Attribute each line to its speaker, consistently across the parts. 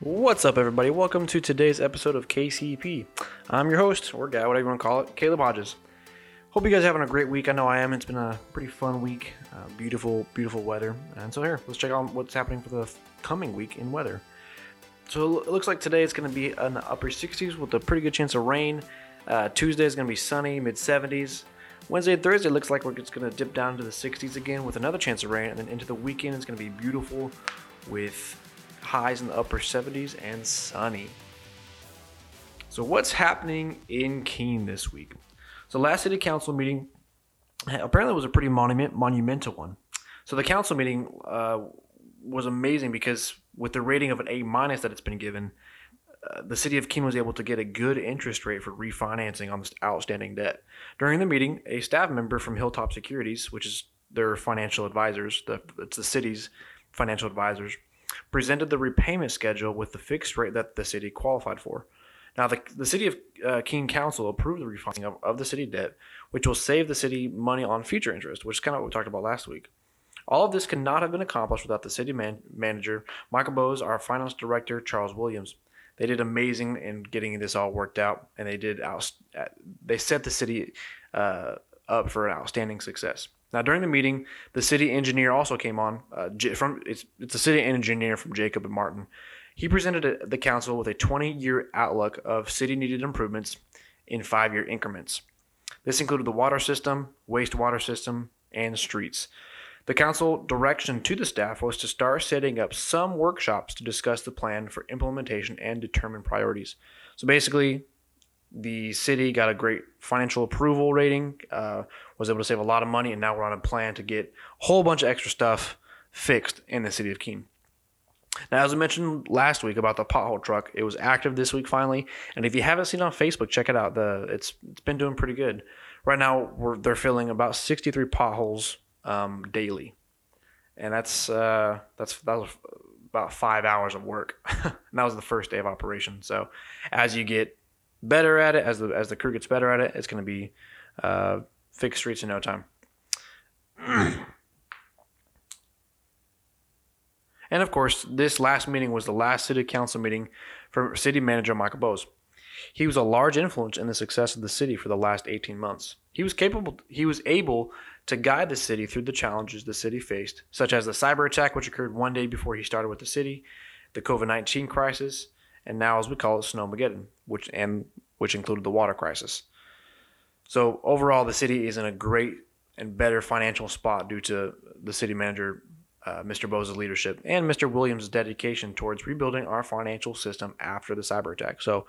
Speaker 1: What's up, everybody? Welcome to today's episode of KCP. I'm your host, or guy, whatever you want to call it, Caleb Hodges. Hope you guys are having a great week. I know I am. It's been a pretty fun week. Uh, beautiful, beautiful weather. And so here, let's check out what's happening for the coming week in weather. So it looks like today it's going to be in the upper 60s with a pretty good chance of rain. Uh, Tuesday is going to be sunny, mid 70s. Wednesday and Thursday looks like we're just going to dip down to the 60s again with another chance of rain. And then into the weekend, it's going to be beautiful with highs in the upper 70s and sunny. So, what's happening in Keene this week? So, last city council meeting apparently was a pretty monument, monumental one. So, the council meeting uh, was amazing because with the rating of an A minus that it's been given, uh, the city of Keene was able to get a good interest rate for refinancing on this outstanding debt. During the meeting, a staff member from Hilltop Securities, which is their financial advisors, the, it's the city's financial advisors, presented the repayment schedule with the fixed rate that the city qualified for. Now, the, the city of uh, Keene Council approved the refinancing of, of the city debt, which will save the city money on future interest, which is kind of what we talked about last week. All of this could not have been accomplished without the city man- manager, Michael Bowes, our finance director, Charles Williams. They did amazing in getting this all worked out, and they did out, they set the city uh, up for an outstanding success. Now, during the meeting, the city engineer also came on. Uh, from it's it's a city engineer from Jacob and Martin. He presented the council with a 20-year outlook of city-needed improvements in five-year increments. This included the water system, wastewater system, and streets. The council direction to the staff was to start setting up some workshops to discuss the plan for implementation and determine priorities. So basically, the city got a great financial approval rating, uh, was able to save a lot of money, and now we're on a plan to get a whole bunch of extra stuff fixed in the city of Keene. Now, as I mentioned last week about the pothole truck, it was active this week finally, and if you haven't seen it on Facebook, check it out. The it's it's been doing pretty good. Right now, we're they're filling about 63 potholes um, daily, and that's uh, that's that was about five hours of work. and that was the first day of operation. So, as you get better at it, as the as the crew gets better at it, it's going to be uh, fixed streets in no time. and of course, this last meeting was the last city council meeting for city manager Michael Bose. He was a large influence in the success of the city for the last 18 months. He was capable he was able to guide the city through the challenges the city faced, such as the cyber attack which occurred one day before he started with the city, the COVID-19 crisis, and now as we call it Snowmageddon, which and which included the water crisis. So overall, the city is in a great and better financial spot due to the city manager, uh, Mr. Bose's leadership, and Mr. Williams' dedication towards rebuilding our financial system after the cyber attack. So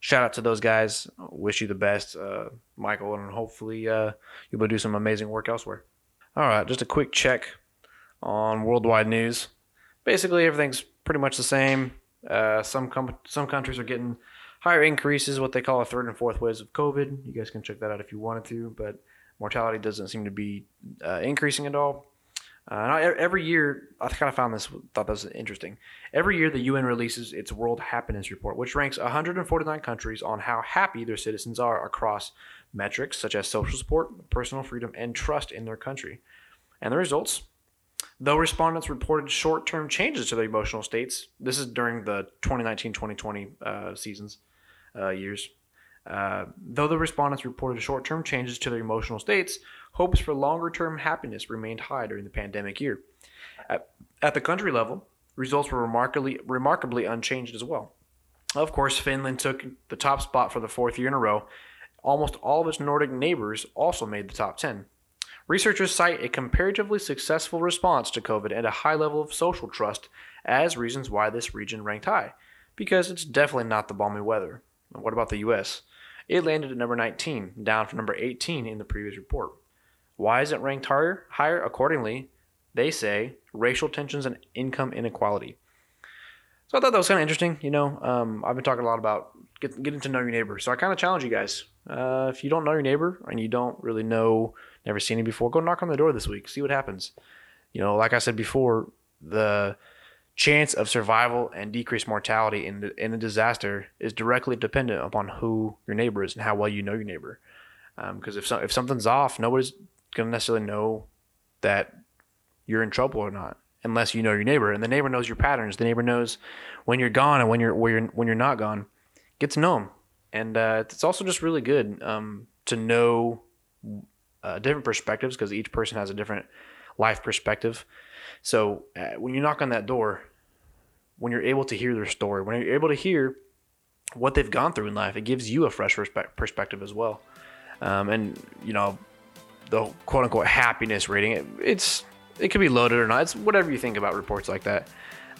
Speaker 1: shout out to those guys. Wish you the best, uh, Michael, and hopefully uh, you'll do some amazing work elsewhere. All right, just a quick check on worldwide news. Basically, everything's pretty much the same. Uh, some com- some countries are getting higher increases, what they call a third and fourth waves of COVID. You guys can check that out if you wanted to, but mortality doesn't seem to be uh, increasing at all. Uh, every year, I kind of found this, thought that was interesting. Every year, the UN releases its World Happiness Report, which ranks 149 countries on how happy their citizens are across metrics such as social support, personal freedom, and trust in their country. And the results Though respondents reported short term changes to their emotional states, this is during the 2019 2020 uh, seasons, uh, years. Uh, though the respondents reported short term changes to their emotional states, hopes for longer term happiness remained high during the pandemic year. At, at the country level, results were remarkably, remarkably unchanged as well. Of course, Finland took the top spot for the fourth year in a row. Almost all of its Nordic neighbors also made the top 10. Researchers cite a comparatively successful response to COVID and a high level of social trust as reasons why this region ranked high, because it's definitely not the balmy weather. What about the US? It landed at number 19, down from number 18 in the previous report. Why is it ranked higher? Higher, accordingly, they say racial tensions and income inequality. So I thought that was kind of interesting. You know, um, I've been talking a lot about get, getting to know your neighbor. So I kind of challenge you guys. Uh, if you don't know your neighbor and you don't really know never seen him before, go knock on the door this week, see what happens. You know, like I said before, the chance of survival and decreased mortality in in a disaster is directly dependent upon who your neighbor is and how well you know your neighbor. Because um, if so, if something's off, nobody's gonna necessarily know that you're in trouble or not. unless you know your neighbor, and the neighbor knows your patterns. The neighbor knows when you're gone and when you're where you're when you're not gone. Get to know them, and uh, it's also just really good um, to know uh, different perspectives because each person has a different life perspective. So uh, when you knock on that door, when you're able to hear their story, when you're able to hear what they've gone through in life, it gives you a fresh perspe- perspective as well. Um, and you know, the quote unquote happiness rating, it, it's it could be loaded or not. It's whatever you think about reports like that.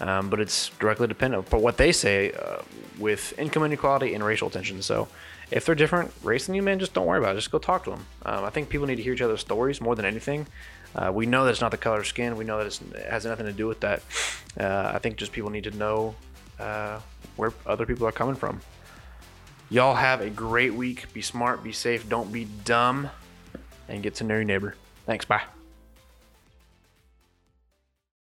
Speaker 1: Um, but it's directly dependent for what they say uh, with income inequality and racial tension. So if they're different race than you, man, just don't worry about it. Just go talk to them. Um, I think people need to hear each other's stories more than anything. Uh, we know that it's not the color of skin. We know that it has nothing to do with that. Uh, I think just people need to know uh, where other people are coming from. Y'all have a great week. Be smart, be safe, don't be dumb, and get to know your neighbor. Thanks. Bye.